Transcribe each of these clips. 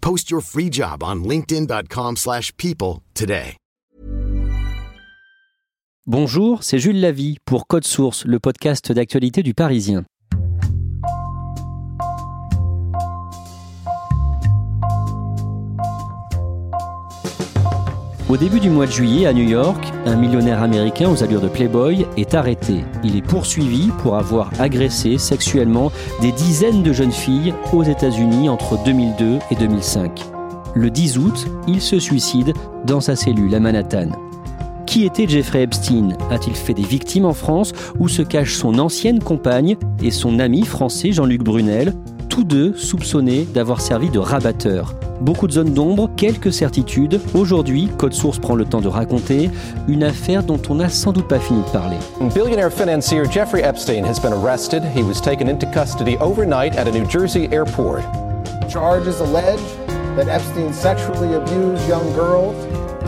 Post your free job on linkedin.com/people slash people today. Bonjour, c'est Jules Lavie pour Code Source, le podcast d'actualité du Parisien. Au début du mois de juillet, à New York, un millionnaire américain aux allures de Playboy est arrêté. Il est poursuivi pour avoir agressé sexuellement des dizaines de jeunes filles aux États-Unis entre 2002 et 2005. Le 10 août, il se suicide dans sa cellule à Manhattan. Qui était Jeffrey Epstein? A-t-il fait des victimes en France Où se cache son ancienne compagne et son ami français Jean-Luc Brunel? Tous deux soupçonnés d'avoir servi de rabatteurs. Beaucoup de zones d'ombre, quelques certitudes. Aujourd'hui, Code Source prend le temps de raconter une affaire dont on n'a sans doute pas fini de parler. Billionaire financier Jeffrey Epstein has been arrested. He was taken into custody overnight at a New Jersey airport. Charges allege that Epstein sexually abused young girls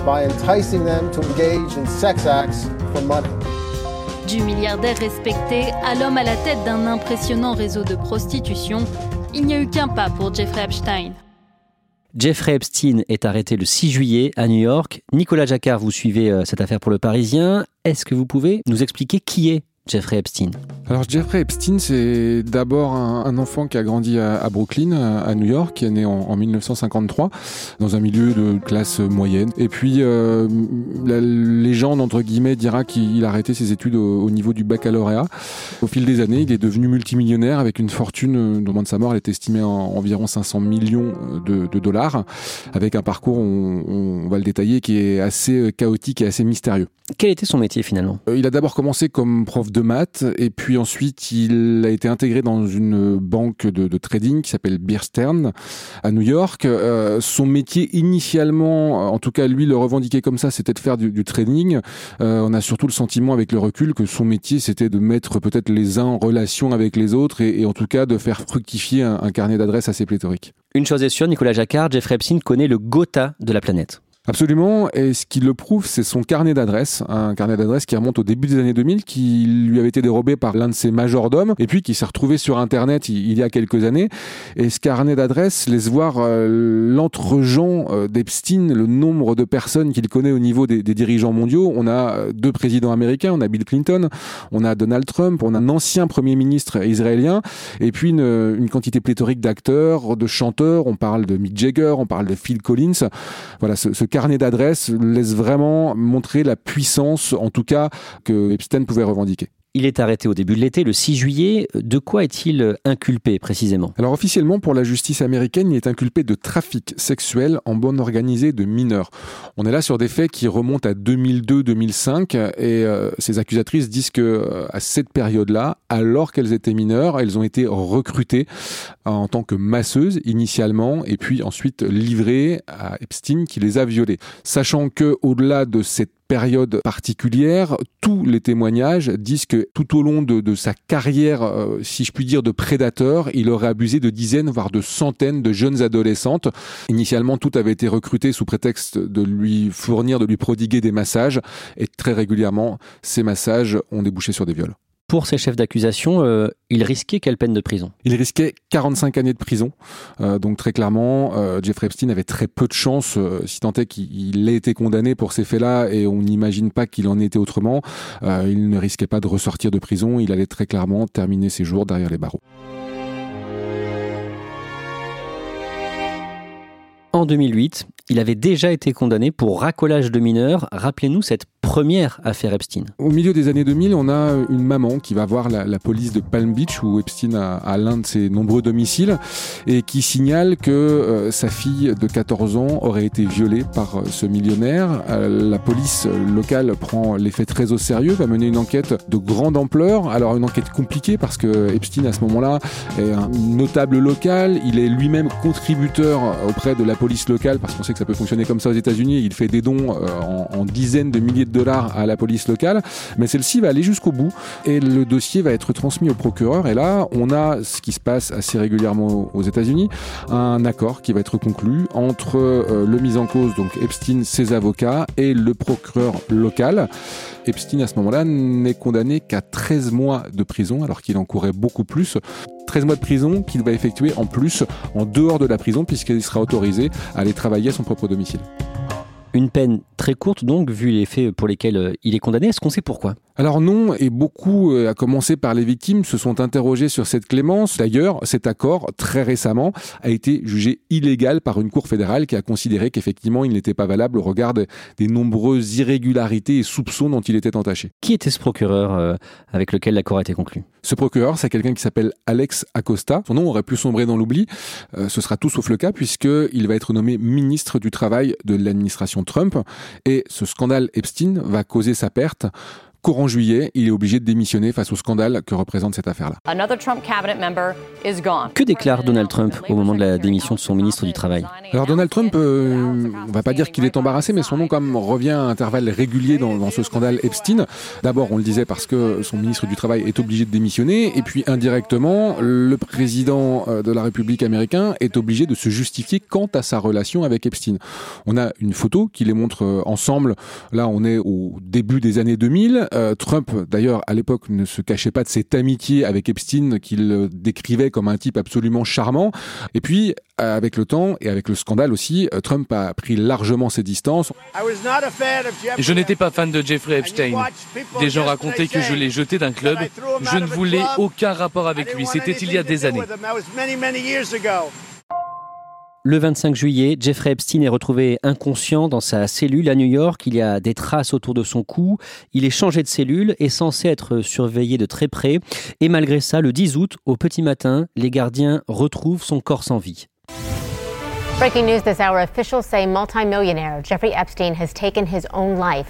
by enticing them to engage in sex acts for money. Du milliardaire respecté à l'homme à la tête d'un impressionnant réseau de prostitution, il n'y a eu qu'un pas pour Jeffrey Epstein. Jeffrey Epstein est arrêté le 6 juillet à New York. Nicolas Jacquard, vous suivez euh, cette affaire pour le Parisien. Est-ce que vous pouvez nous expliquer qui est Jeffrey Epstein Alors Jeffrey Epstein, c'est d'abord un, un enfant qui a grandi à, à Brooklyn, à, à New York, qui est né en, en 1953, dans un milieu de classe moyenne. Et puis euh, la légende, entre guillemets, dira qu'il a arrêté ses études au, au, niveau du baccalauréat. Au fil des années, il est devenu multimillionnaire avec une fortune, euh, au moment de sa mort, elle est estimée en environ 500 millions de, de dollars, avec un parcours, on, on, va le détailler, qui est assez chaotique et assez mystérieux. Quel était son métier finalement? Euh, Il a d'abord commencé comme prof de et puis ensuite il a été intégré dans une banque de, trading qui s'appelle Bear Stearns à New York. Euh, son métier initialement, en tout cas lui le revendiquait comme ça, c'était de faire du, trading. Euh, on a surtout le sentiment avec le recul que son métier c'était de mettre peut-être les uns en relation avec les autres et, en tout cas de faire fructifier un, un carnet d'adresses assez pléthorique. Une chose est sûre, Nicolas Jacquard, Jeffrey Epstein connaît le Gotha de la planète. Absolument, et ce qui le prouve, c'est son carnet d'adresses, un carnet d'adresses qui remonte au début des années 2000, qui lui avait été dérobé par l'un de ses majordomes, et puis qui s'est retrouvé sur Internet il, y a quelques années. Et ce carnet d'adresses laisse voir euh, l'entre-gens euh, d'Epstein, le nombre de personnes qu'il connaît au niveau des, dirigeants mondiaux. On a deux présidents américains, on a Bill Clinton, on a Donald Trump, on a un ancien premier ministre israélien, et puis une, quantité pléthorique d'acteurs, de chanteurs. On parle de Mick Jagger, on parle de Phil Collins. Voilà, ce carnet d'adresses laisse vraiment montrer la puissance, en tout cas, que Epstein pouvait revendiquer. Il est arrêté au début de l'été, le 6 juillet. De quoi est-il inculpé précisément? Alors officiellement, pour la justice américaine, il est inculpé de trafic sexuel en bande organisée de mineurs. On est là sur des faits qui remontent à 2002-2005 et euh, ces accusatrices disent que euh, à cette période-là, alors qu'elles étaient mineures, elles ont été recrutées en tant que masseuses initialement et puis ensuite livrées à Epstein qui les a violées. Sachant que au-delà de cette période particulière, tous les témoignages disent que tout au long de, sa carrière, euh, si je puis dire, de prédateur, il aurait abusé de dizaines, voire de centaines de jeunes adolescentes. Initialement, tout avait été recruté sous prétexte de lui fournir, de lui prodiguer des massages, et très régulièrement, ces massages ont débouché sur des viols pour ces chefs d'accusation, euh, il risquait quelle peine de prison? Il risquait 45 années de prison. Euh, donc très clairement, euh, Jeffrey Epstein avait très peu de chance, si tant est qu'il ait été condamné pour ces faits-là, et on n'imagine pas qu'il en ait été autrement. Il ne risquait pas de ressortir de prison, il allait très clairement terminer ses jours derrière les barreaux. En 2008, Il avait déjà été condamné pour racolage de mineurs. Rappelez-nous cette première affaire Epstein. Au milieu des années 2000, on a une maman qui va voir la, police de Palm Beach où Epstein a, l'un de ses nombreux domiciles et qui signale que euh, sa fille de 14 ans aurait été violée par euh, ce millionnaire. Euh, la police locale prend les faits très au sérieux, va mener une enquête de grande ampleur. Alors une enquête compliquée parce que Epstein à ce moment-là est un notable local, il est lui-même contributeur auprès de la police locale parce qu'on sait que ça peut fonctionner comme ça aux États-Unis. Il fait des dons en, en dizaines de milliers de dollars à la police locale, mais celle-ci va aller jusqu'au bout et le dossier va être transmis au procureur. Et là, on a ce qui se passe assez régulièrement aux États-Unis, un accord qui va être conclu entre euh, le mis en cause, donc Epstein, ses avocats, et le procureur local. Epstein, à ce moment-là, n'est condamné qu'à 13 mois de prison, alors qu'il encourait beaucoup plus. 13 mois de prison qu'il va effectuer en plus en dehors de la prison, puisqu'il sera autorisé à aller travailler à son propre domicile. Une peine très courte donc, vu les faits pour lesquels euh, il est condamné. Est-ce qu'on sait pourquoi? Alors non, et beaucoup, euh, à commencer par les victimes, se sont interrogés sur cette clémence. D'ailleurs, cet accord, très récemment, a été jugé illégal par une cour fédérale qui a considéré qu'effectivement, il n'était pas valable au regard des nombreuses irrégularités et soupçons dont il était entaché. Qui était ce procureur euh, avec lequel l'accord a été conclu? Ce procureur, c'est quelqu'un qui s'appelle Alex Acosta. Son nom aurait pu sombrer dans l'oubli. Euh, ce sera tout sauf le cas puisqu'il va être nommé ministre du Travail de l'administration Trump. Et ce scandale Epstein va causer sa perte courant juillet, il est obligé de démissionner face au scandale que représente cette affaire-là. Que déclare Donald Trump au moment de la démission de son ministre du Travail Alors Donald Trump, euh, on va pas dire qu'il est embarrassé, mais son nom comme revient à intervalles réguliers dans, dans ce scandale Epstein. D'abord, on le disait parce que son ministre du Travail est obligé de démissionner, et puis indirectement, le président euh, de la République américaine est obligé de se justifier quant à sa relation avec Epstein. On a une photo qui les montre euh, ensemble. Là, on est au début des années 2000. Euh, Trump, d'ailleurs, à l'époque, ne se cachait pas de cette amitié avec Epstein qu'il décrivait comme un type absolument charmant. Et puis, euh, avec le temps et avec le scandale aussi, euh, Trump a pris largement ses distances. Je n'étais pas fan de Jeffrey Epstein. Des gens racontaient que je l'ai jeté d'un club. Je ne voulais aucun rapport avec lui. C'était il y a des années. Le 25 juillet, Jeffrey Epstein est retrouvé inconscient dans sa cellule à New York. Il y a des traces autour de son cou. Il est changé de cellule et censé être surveillé de très près. Et malgré ça, le 10 août, au petit matin, les gardiens retrouvent son corps sans vie. Breaking news this hour, officials say multimillionaire Jeffrey Epstein has taken his own life.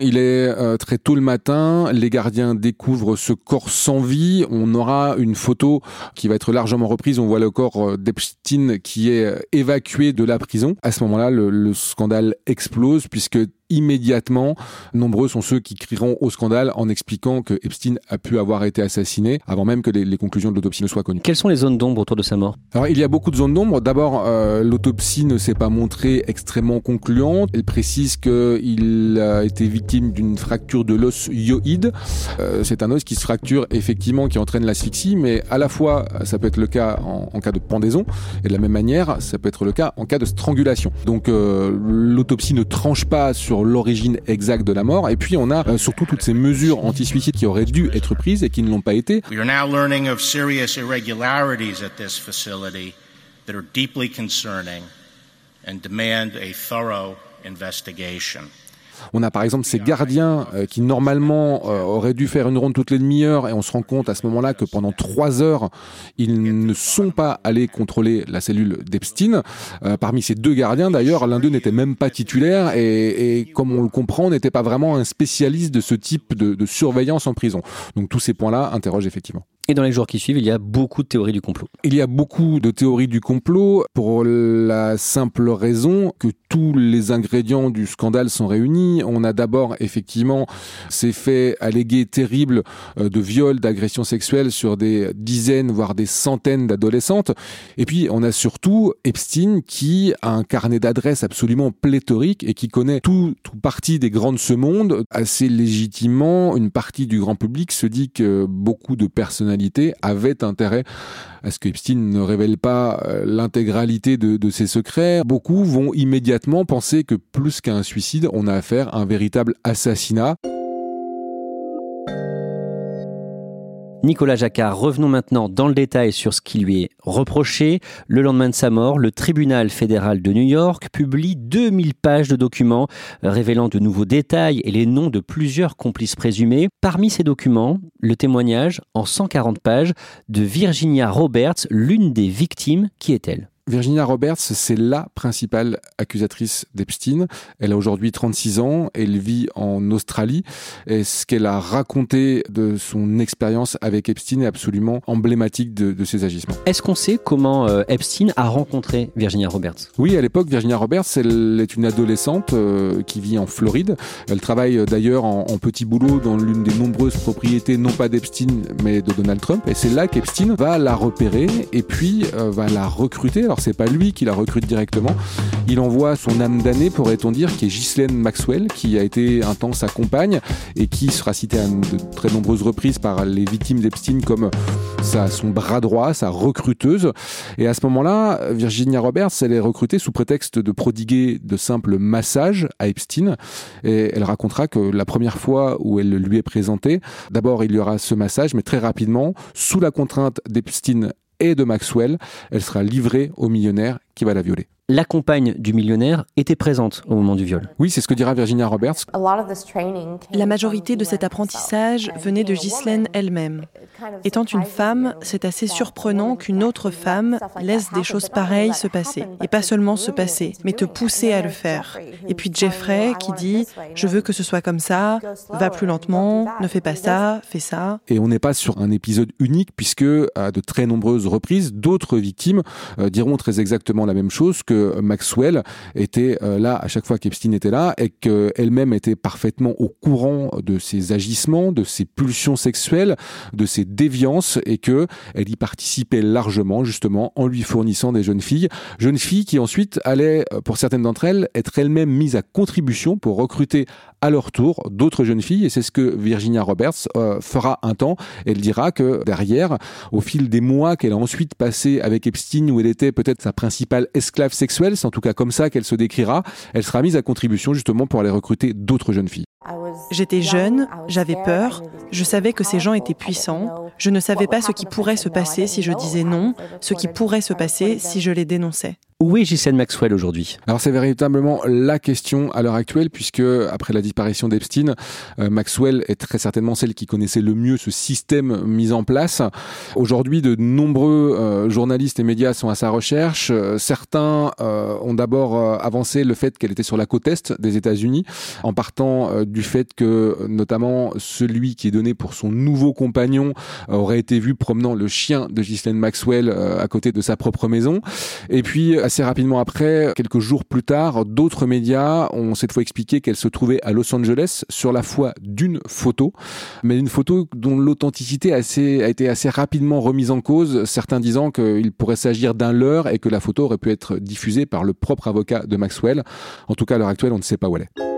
Il est euh, très tôt le matin, les gardiens découvrent ce corps sans vie. On aura une photo qui va être largement reprise. On voit le corps euh, d'Epstein qui est euh, évacué de la prison. À ce moment-là, le, le scandale explose puisque immédiatement. Nombreux sont ceux qui crieront au scandale en expliquant que Epstein a pu avoir été assassiné avant même que les, conclusions de l'autopsie ne soient connues. Quelles sont les zones d'ombre autour de sa mort? Alors il y a beaucoup de zones d'ombre. D'abord, euh, l'autopsie ne s'est pas montrée extrêmement concluante. Elle précise qu'il a été victime d'une fracture de l'os hyoïde. Euh, c'est un os qui se fracture effectivement, qui entraîne l'asphyxie, mais à la fois ça peut être le cas en, cas de pendaison et de la même manière ça peut être le cas en cas de strangulation. Donc euh, l'autopsie ne tranche pas sur l'origine exacte de la mort. Et puis on a euh, surtout toutes ces mesures anti-suicide qui auraient dû être prises et qui ne l'ont pas été. We are now learning of serious irregularities at this facility that are deeply concerning and demand a thorough investigation. On a par exemple ces gardiens euh, qui normalement euh, auraient dû faire une ronde toutes les demi-heures et on se rend compte à ce moment-là que pendant trois heures, ils ne sont pas allés contrôler la cellule d'Epstein. Euh, parmi ces deux gardiens d'ailleurs, l'un d'eux n'était même pas titulaire et, comme on le comprend, n'était pas vraiment un spécialiste de ce type de, de surveillance en prison. Donc tous ces points-là interrogent effectivement. Et dans les jours qui suivent, il y a beaucoup de théories du complot. Il y a beaucoup de théories du complot pour la simple raison que tous les ingrédients du scandale sont réunis. On a d'abord effectivement ces faits allégués terribles euh, de viols, d'agressions sexuelles sur des dizaines, voire des centaines d'adolescentes. Et puis on a surtout Epstein qui a un carnet d'adresses absolument pléthorique et qui connaît tout, tout partie des grands de ce monde. Assez légitimement, une partie du grand public se dit que beaucoup de personnes avait intérêt à ce que Epstein ne révèle pas euh, l'intégralité de, ses secrets. Beaucoup vont immédiatement penser que plus qu'un suicide, on a affaire à un véritable assassinat. Nicolas Jacquard, revenons maintenant dans le détail sur ce qui lui est reproché. Le lendemain de sa mort, le tribunal fédéral de New York publie 2000 pages de documents révélant de nouveaux détails et les noms de plusieurs complices présumés. Parmi ces documents, le témoignage en 140 pages de Virginia Roberts, l'une des victimes. Qui est-elle? Virginia Roberts, c'est la principale accusatrice d'Epstein. Elle a aujourd'hui 36 ans, elle vit en Australie et ce qu'elle a raconté de son expérience avec Epstein est absolument emblématique de, ses agissements. Est-ce qu'on sait comment euh, Epstein a rencontré Virginia Roberts? Oui, à l'époque, Virginia Roberts, elle est une adolescente euh, qui vit en Floride. Elle travaille euh, d'ailleurs en, petit boulot dans l'une des nombreuses propriétés, non pas d'Epstein, mais de Donald Trump. Et c'est là qu'Epstein va la repérer et puis va la recruter alors c'est pas lui qui la recrute directement. Il envoie son âme d'année, pourrait-on dire, qui est Ghislaine Maxwell, qui a été un temps sa compagne et qui sera citée à de très nombreuses reprises par les victimes d'Epstein comme sa, son bras droit, sa recruteuse. Et à ce moment-là, Virginia Roberts, elle est recrutée sous prétexte de prodiguer de simples massages à Epstein. Et elle racontera que la première fois où elle lui est présentée, d'abord il y aura ce massage, mais très rapidement, sous la contrainte d'Epstein et de Maxwell, elle sera livrée au millionnaire qui va la violer la compagne du millionnaire était présente au moment du viol. Oui, c'est ce que dira Virginia Roberts. La majorité de cet apprentissage venait de Ghislaine elle-même. Étant une femme, c'est assez surprenant qu'une autre femme laisse des choses pareilles se passer. Et pas seulement se passer, mais te pousser à le faire. Et puis Jeffrey qui dit Je veux que ce soit comme ça, va plus lentement, ne fais pas ça, fais ça. Et on n'est pas sur un épisode unique, puisque à de très nombreuses reprises, d'autres victimes euh, diront très exactement la même chose que Maxwell était euh, là à chaque fois qu'Epstein était là et qu'elle-même était parfaitement au courant de ses agissements, de ses pulsions sexuelles, de ses déviances et que elle y participait largement justement en lui fournissant des jeunes filles, jeunes filles qui ensuite allaient euh, pour certaines d'entre elles être elles-mêmes mises à contribution pour recruter à leur tour d'autres jeunes filles et c'est ce que Virginia Roberts euh, fera un temps. Elle dira que derrière, au fil des mois qu'elle a ensuite passé avec Epstein où elle était peut-être sa principale esclave sexuelle, c'est en tout cas comme ça qu'elle se décrira, elle sera mise à contribution justement pour aller recruter d'autres jeunes filles. J'étais jeune, j'avais peur, je savais que ces gens étaient puissants, je ne savais pas ce qui pourrait se passer si je disais non, ce qui pourrait se passer si je les dénonçais. Où est Ghislaine Maxwell aujourd'hui? Alors c'est véritablement la question à l'heure actuelle puisque après la disparition d'Epstein, euh, Maxwell est très certainement celle qui connaissait le mieux ce système mis en place. Aujourd'hui, de nombreux euh, journalistes et médias sont à sa recherche. Euh, certains ont d'abord avancé le fait qu'elle était sur la côte est des États-Unis en partant du fait que notamment celui qui est donné pour son nouveau compagnon aurait été vu promenant le chien de Ghislaine Maxwell à côté de sa propre maison. Et puis assez rapidement après, quelques jours plus tard, d'autres médias ont cette fois expliqué qu'elle se trouvait à Los Angeles sur la foi d'une photo, mais une photo dont l'authenticité a été assez rapidement remise en cause, certains disant qu'il pourrait s'agir d'un leurre et que la photo aurait pu être diffusée par le propre avocat de Maxwell. En tout cas, à l'heure actuelle, on ne sait pas où elle est.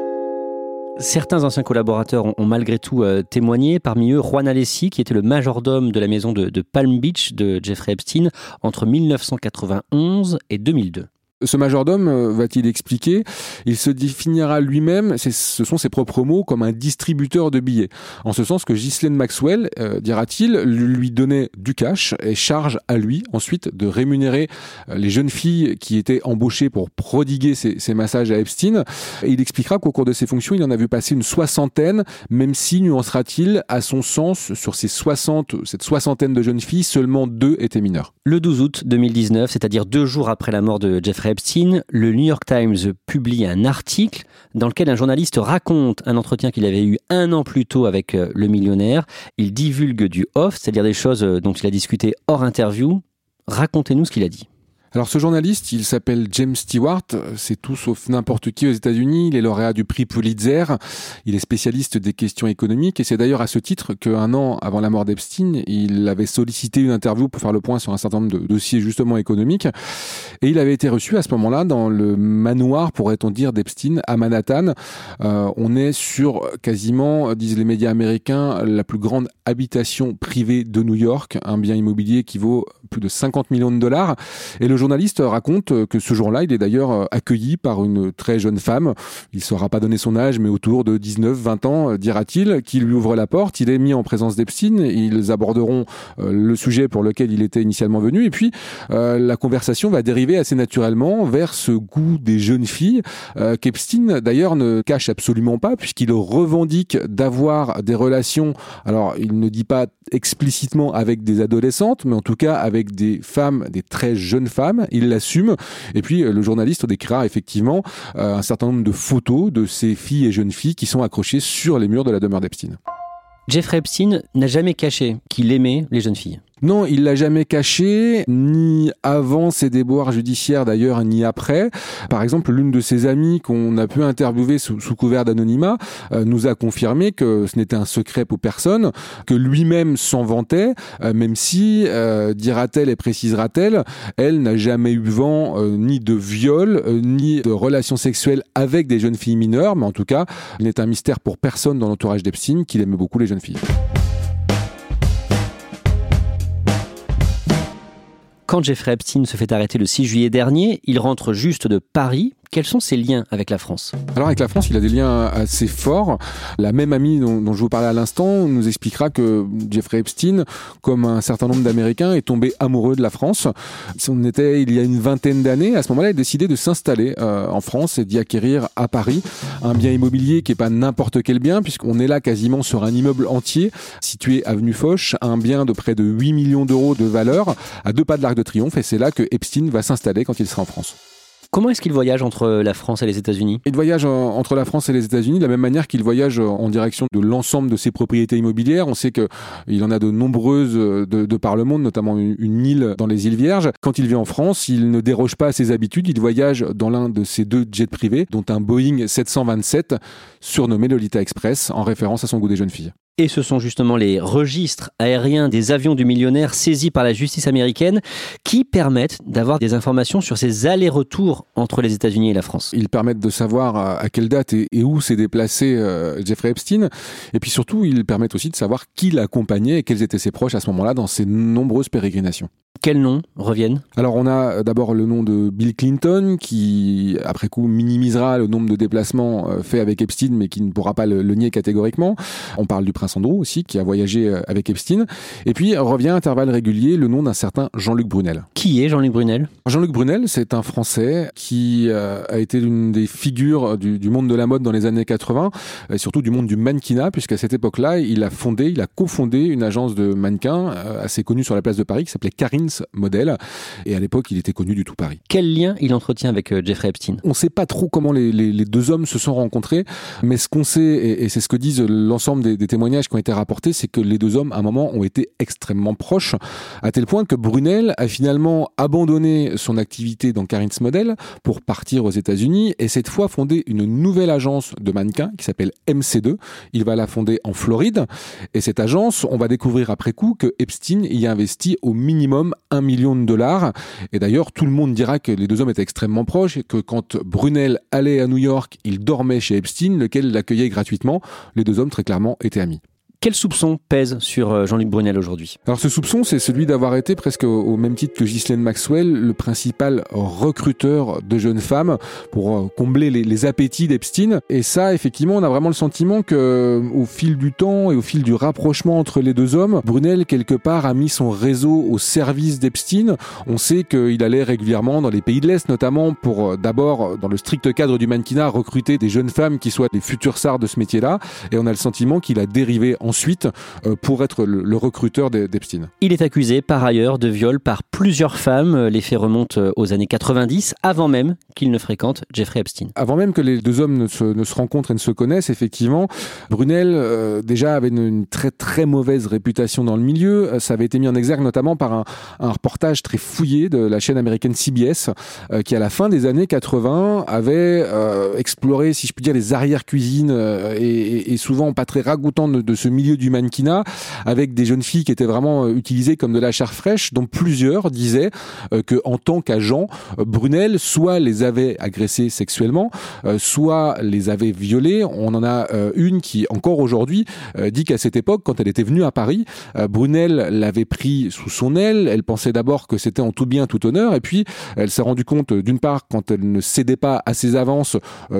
Certains anciens collaborateurs ont, malgré tout euh, témoigné, parmi eux Juan Alessi, qui était le majordome de la maison de Palm Beach de Jeffrey Epstein entre 1991 et 2002 ce majordome, euh, va-t-il expliquer, il se définira lui-même, ce sont ses propres mots, comme un distributeur de billets. En ce sens que Ghislaine Maxwell, euh, dira-t-il, lui donnait du cash et charge à lui ensuite de rémunérer euh, les jeunes filles qui étaient embauchées pour prodiguer ces, massages à Epstein. Il expliquera qu'au cours de ses fonctions, il en a vu passer une soixantaine, même si, nuancera-t-il, à son sens, sur ces 60, cette soixantaine de jeunes filles, seulement deux étaient mineures. Le 12 août 2019, c'est-à-dire deux jours après la mort de Jeffrey Le New York Times publie un article dans lequel un journaliste raconte un entretien qu'il avait eu un an plus tôt avec euh, le millionnaire. Il divulgue du off, c'est-à-dire des choses euh, dont il a discuté hors interview. Racontez-nous ce qu'il a dit. Alors ce journaliste, il s'appelle James Stewart, c'est tout sauf n'importe qui aux États-Unis, il est lauréat du prix Pulitzer, il est spécialiste des questions économiques. Et c'est d'ailleurs à ce titre qu'un an avant la mort d'Epstein, il avait sollicité une interview pour faire le point sur un certain nombre de dossiers justement économiques. Et il avait été reçu à ce moment-là dans le manoir, pourrait-on dire, d'Epstein à Manhattan. Euh, on est sur quasiment, disent les médias américains, la plus grande habitation privée de New York, un bien immobilier qui vaut plus de 50 millions de dollars journaliste raconte que ce jour-là, il est d'ailleurs accueilli par une très jeune femme. Il ne saura pas donner son âge, mais autour de 19, 20 ans, dira-t-il, qui lui ouvre la porte. Il est mis en présence d'Epstein. Ils aborderont le sujet pour lequel il était initialement venu. Et puis, la conversation va dériver assez naturellement vers ce goût des jeunes filles qu'Epstein, d'ailleurs, ne cache absolument pas, puisqu'il revendique d'avoir des relations. Alors, il ne dit pas explicitement avec des adolescentes, mais en tout cas avec des femmes, des très jeunes femmes. Il l'assume. Et puis le journaliste décrira effectivement euh, un certain nombre de photos de ces filles et jeunes filles qui sont accrochées sur les murs de la demeure d'Epstein. Jeffrey Epstein n'a jamais caché qu'il aimait les jeunes filles. Non, il l'a jamais caché, ni avant ses déboires judiciaires d'ailleurs, ni après. Par exemple, l'une de ses amies qu'on a pu interviewer sous, couvert d'anonymat euh, nous a confirmé que ce n'était un secret pour personne, que lui-même s'en vantait, euh, même si, euh, dira-t-elle et précisera-t-elle, elle, n'a jamais eu vent ni de viol, ni de relations sexuelles avec des jeunes filles mineures, mais en tout cas, il n'est un mystère pour personne dans l'entourage d'Epstein qu'il aimait beaucoup les jeunes filles. Quand Jeffrey Epstein se fait arrêter le 6 juillet dernier, il rentre juste de Paris quels sont ses liens avec la France? Alors avec la France, il a des liens assez forts. La même amie dont, je vous parlais à l'instant nous expliquera que Jeffrey Epstein, comme un certain nombre d'Américains, est tombé amoureux de la France. On était il y a une vingtaine d'années. À ce moment-là, il a décidé de s'installer euh, en France et d'y acquérir à Paris un bien immobilier qui est pas n'importe quel bien, puisqu'on est là quasiment sur un immeuble entier situé avenue Foch, un bien de près de 8 millions d'euros de valeur à deux pas de l'Arc de Triomphe. Et c'est là que Epstein va s'installer quand il sera en France. Comment est-ce qu'il voyage entre la France et les États-Unis? Il voyage entre la France et les États-Unis de la même manière qu'il voyage en direction de l'ensemble de ses propriétés immobilières. On sait qu'il en a de nombreuses de, par le monde, notamment une, île dans les îles Vierges. Quand il vient en France, il ne déroge pas à ses habitudes. Il voyage dans l'un de ses deux jets privés, dont un Boeing 727 surnommé Lolita Express, en référence à son goût des jeunes filles. Et ce sont justement les registres aériens des avions du millionnaire saisis par la justice américaine qui permettent d'avoir des informations sur ces allers-retours entre les États-Unis et la France. Ils permettent de savoir à quelle date et où s'est déplacé euh, Jeffrey Epstein. Et puis surtout, ils permettent aussi de savoir qui l'accompagnait et quels étaient ses proches à ce moment-là dans ses nombreuses pérégrinations. Quels noms reviennent? Alors on a d'abord le nom de Bill Clinton qui après coup minimisera le nombre de déplacements euh, faits avec Epstein mais qui ne pourra pas le, nier catégoriquement. On parle du prince Andrew aussi qui a voyagé euh, avec Epstein. Et puis revient à intervalles réguliers le nom d'un certain Jean-Luc Brunel. Qui est Jean-Luc Brunel? Jean-Luc Brunel c'est un Français qui euh, a été l'une des figures du, monde de la mode dans les années 80 et surtout du monde du mannequinat puisqu'à cette époque-là il a fondé, il a cofondé une agence de mannequins assez connue sur la place de Paris qui s'appelait Karine modèle. Et à l'époque, il était connu du tout Paris. Quel lien il entretient avec euh, Jeffrey Epstein? On ne sait pas trop comment les, deux hommes se sont rencontrés, mais ce qu'on sait, et, c'est ce que disent l'ensemble des, témoignages qui ont été rapportés, c'est que les deux hommes, à un moment, ont été extrêmement proches, à tel point que Brunel a finalement abandonné son activité dans Karin's Model pour partir aux États-Unis et cette fois fonder une nouvelle agence de mannequins qui s'appelle MC2. Il va la fonder en Floride et cette agence, on va découvrir après coup que Epstein y a investi au minimum un million de dollars. Et d'ailleurs, tout le monde dira que les deux hommes étaient extrêmement proches et que quand Brunel allait à New York, il dormait chez Epstein, lequel l'accueillait gratuitement. Les deux hommes, très clairement, étaient amis. Quel soupçon pèse sur euh, Jean-Luc Brunel aujourd'hui? Alors ce soupçon, c'est celui d'avoir été presque au même titre que Ghislaine Maxwell, le principal recruteur de jeunes femmes pour euh, combler les, appétits d'Epstein. Et ça, effectivement, on a vraiment le sentiment que, euh, au fil du temps et au fil du rapprochement entre les deux hommes, Brunel quelque part a mis son réseau au service d'Epstein. On sait qu'il allait régulièrement dans les pays de l'Est, notamment pour d'abord, dans le strict cadre du mannequinat, recruter des jeunes femmes qui soient les futures stars de ce métier-là. Et on a le sentiment qu'il a dérivé en ensuite euh, pour être le, recruteur d'Epstein. Il est accusé par ailleurs de viol par plusieurs femmes. Les faits remontent euh, aux années 90, avant même qu'il ne fréquente Jeffrey Epstein. Avant même que les deux hommes ne se, rencontrent et ne se connaissent, effectivement, Brunel euh, déjà avait une, très très mauvaise réputation dans le milieu. Ça avait été mis en exergue notamment par un, reportage très fouillé de la chaîne américaine CBS, qui à la fin des années 80 avait exploré, si je puis dire, les arrières-cuisines et, souvent pas très ragoûtantes de, de ce milieu du mannequinat avec des jeunes filles qui étaient vraiment utilisées comme de la chair fraîche, dont plusieurs disaient que en tant qu'agent, Brunel soit les avait agressées sexuellement, soit les avait violées. On en a une qui encore aujourd'hui dit qu'à cette époque, quand elle était venue à Paris, Brunel l'avait pris sous son aile. Elle pensait d'abord que c'était en tout bien, tout honneur, et puis elle s'est rendue compte d'une part quand elle ne cédait pas à ses avances,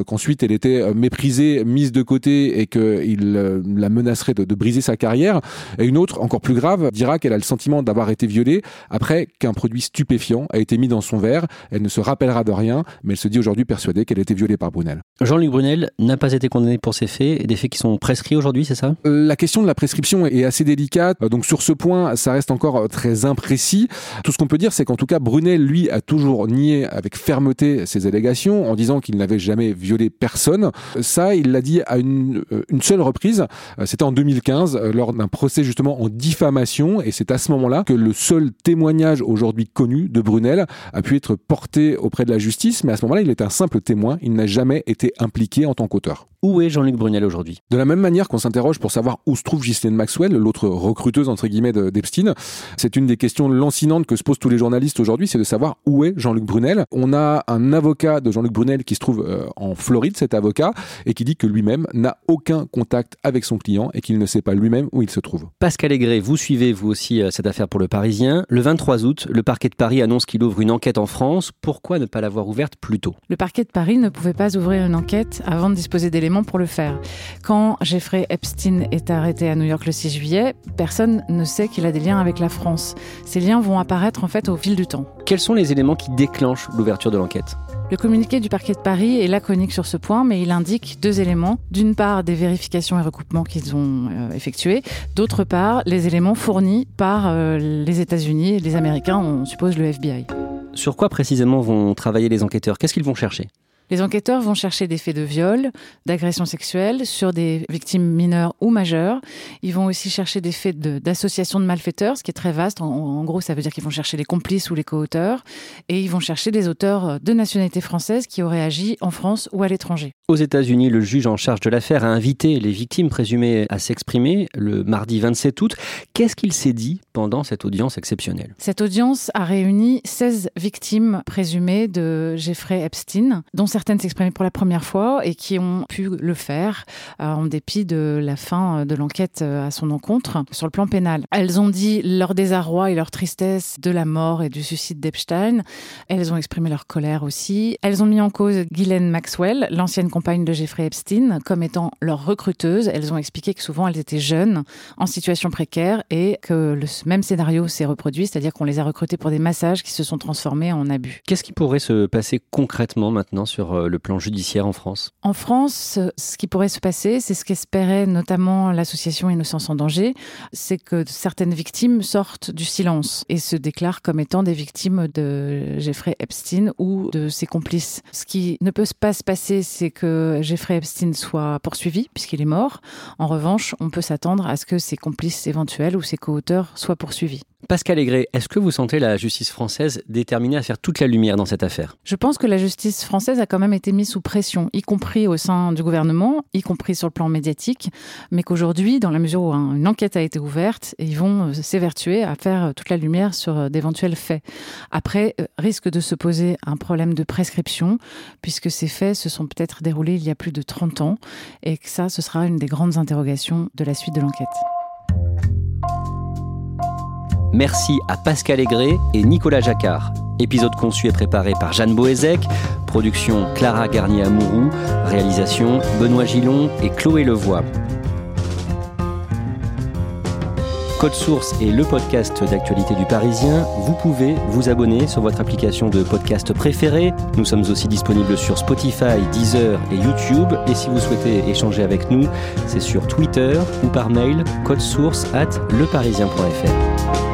qu'ensuite elle était méprisée, mise de côté et qu'il la menacerait de, briser sa carrière. Et une autre, encore plus grave, dira qu'elle a le sentiment d'avoir été violée après qu'un produit stupéfiant a été mis dans son verre. Elle ne se rappellera de rien, mais elle se dit aujourd'hui persuadée qu'elle a été violée par Brunel. Jean-Luc Brunel n'a pas été condamné pour ces faits, des faits qui sont prescrits aujourd'hui, c'est ça? La question de la prescription est assez délicate, donc sur ce point, ça reste encore très imprécis. Tout ce qu'on peut dire, c'est qu'en tout cas, Brunel, lui, a toujours nié avec fermeté ses allégations en disant qu'il n'avait jamais violé personne. Ça, il l'a dit à une, une seule reprise, c'était en 2015, lors d'un procès justement en diffamation, et c'est à ce moment-là que le seul témoignage aujourd'hui connu de Brunel a pu être porté auprès de la justice, mais à ce moment-là, il est un simple témoin, il n'a jamais été impliqué en tant qu'auteur. Où est Jean-Luc Brunel aujourd'hui? De la même manière qu'on s'interroge pour savoir où se trouve Ghislaine Maxwell, l'autre recruteuse entre guillemets d'Epstein, c'est une des questions lancinantes que se posent tous les journalistes aujourd'hui, c'est de savoir où est Jean-Luc Brunel. On a un avocat de Jean-Luc Brunel qui se trouve euh, en Floride, cet avocat, et qui dit que lui-même n'a aucun contact avec son client et qu'il ne sait pas lui-même où il se trouve. Pascal Aigret, vous suivez vous aussi euh, cette affaire pour le Parisien. Le 23 août, le parquet de Paris annonce qu'il ouvre une enquête en France. Pourquoi ne pas l'avoir ouverte plus tôt? Le parquet de Paris ne pouvait pas ouvrir une enquête avant de disposer d'éléments pour le faire. Quand Jeffrey Epstein est arrêté à New York le 6 juillet, personne ne sait qu'il a des liens avec la France. Ces liens vont apparaître en fait au fil du temps. Quels sont les éléments qui déclenchent l'ouverture de l'enquête? Le communiqué du parquet de Paris est laconique sur ce point, mais il indique deux éléments. D'une part, des vérifications et recoupements qu'ils ont euh, effectués. D'autre part, les éléments fournis par euh, les États-Unis et les Américains, on suppose le FBI. Sur quoi précisément vont travailler les enquêteurs? Qu'est-ce qu'ils vont chercher? Les enquêteurs vont chercher des faits de viol, d'agression sexuelle sur des victimes mineures ou majeures. Ils vont aussi chercher des faits d'association de, malfaiteurs, ce qui est très vaste. En, gros, ça veut dire qu'ils vont chercher les complices ou les co-auteurs. Et ils vont chercher des auteurs de nationalité française qui auraient agi en France ou à l'étranger. Aux États-Unis, le juge en charge de l'affaire a invité les victimes présumées à s'exprimer le mardi 27 août. Qu'est-ce qu'il s'est dit pendant cette audience exceptionnelle? Cette audience a réuni 16 victimes présumées de Jeffrey Epstein, dont certaines s'exprimaient pour la première fois et qui ont pu le faire euh, en dépit de la fin de l'enquête euh, à son encontre sur le plan pénal. Elles ont dit leur désarroi et leur tristesse de la mort et du suicide d'Epstein. Elles ont exprimé leur colère aussi. Elles ont mis en cause Ghislaine Maxwell, l'ancienne compagne de Jeffrey Epstein, comme étant leur recruteuse. Elles ont expliqué que souvent elles étaient jeunes, en situation précaire et que le même scénario s'est reproduit, c'est-à-dire qu'on les a recrutées pour des massages qui se sont transformés en abus. Qu'est-ce qui pourrait se passer concrètement maintenant sur euh, le plan judiciaire en France? En France, ce qui pourrait se passer, c'est ce qu'espérait notamment l'association Innocence en danger, c'est que certaines victimes sortent du silence et se déclarent comme étant des victimes de Jeffrey Epstein ou de ses complices. Ce qui ne peut pas se passer, c'est que Jeffrey Epstein soit poursuivi puisqu'il est mort. En revanche, on peut s'attendre à ce que ses complices éventuels ou ses co-auteurs soient poursuivis. Pascal Aigret, est-ce que vous sentez la justice française déterminée à faire toute la lumière dans cette affaire? Je pense que la justice française a quand même été mise sous pression, y compris au sein du gouvernement, y compris sur le plan médiatique, mais qu'aujourd'hui, dans la mesure où une enquête a été ouverte, ils vont euh, s'évertuer à faire euh, toute la lumière sur euh, d'éventuels faits. Après, risque de se poser un problème de prescription, puisque ces faits se sont peut-être déroulés il y a plus de 30 ans, et que ça, ce sera une des grandes interrogations de la suite de l'enquête. Merci à Pascal Aigret et Nicolas Jacquard. Épisode conçu et préparé par Jeanne Boézek, production Clara Garnier-Amouroux, réalisation Benoît Gillon et Chloé Levoix. Code Source est le podcast d'actualité du Parisien. Vous pouvez vous abonner sur votre application de podcast préférée. Nous sommes aussi disponibles sur Spotify, Deezer et YouTube. Et si vous souhaitez échanger avec nous, c'est sur Twitter ou par mail source at leparisien.fr.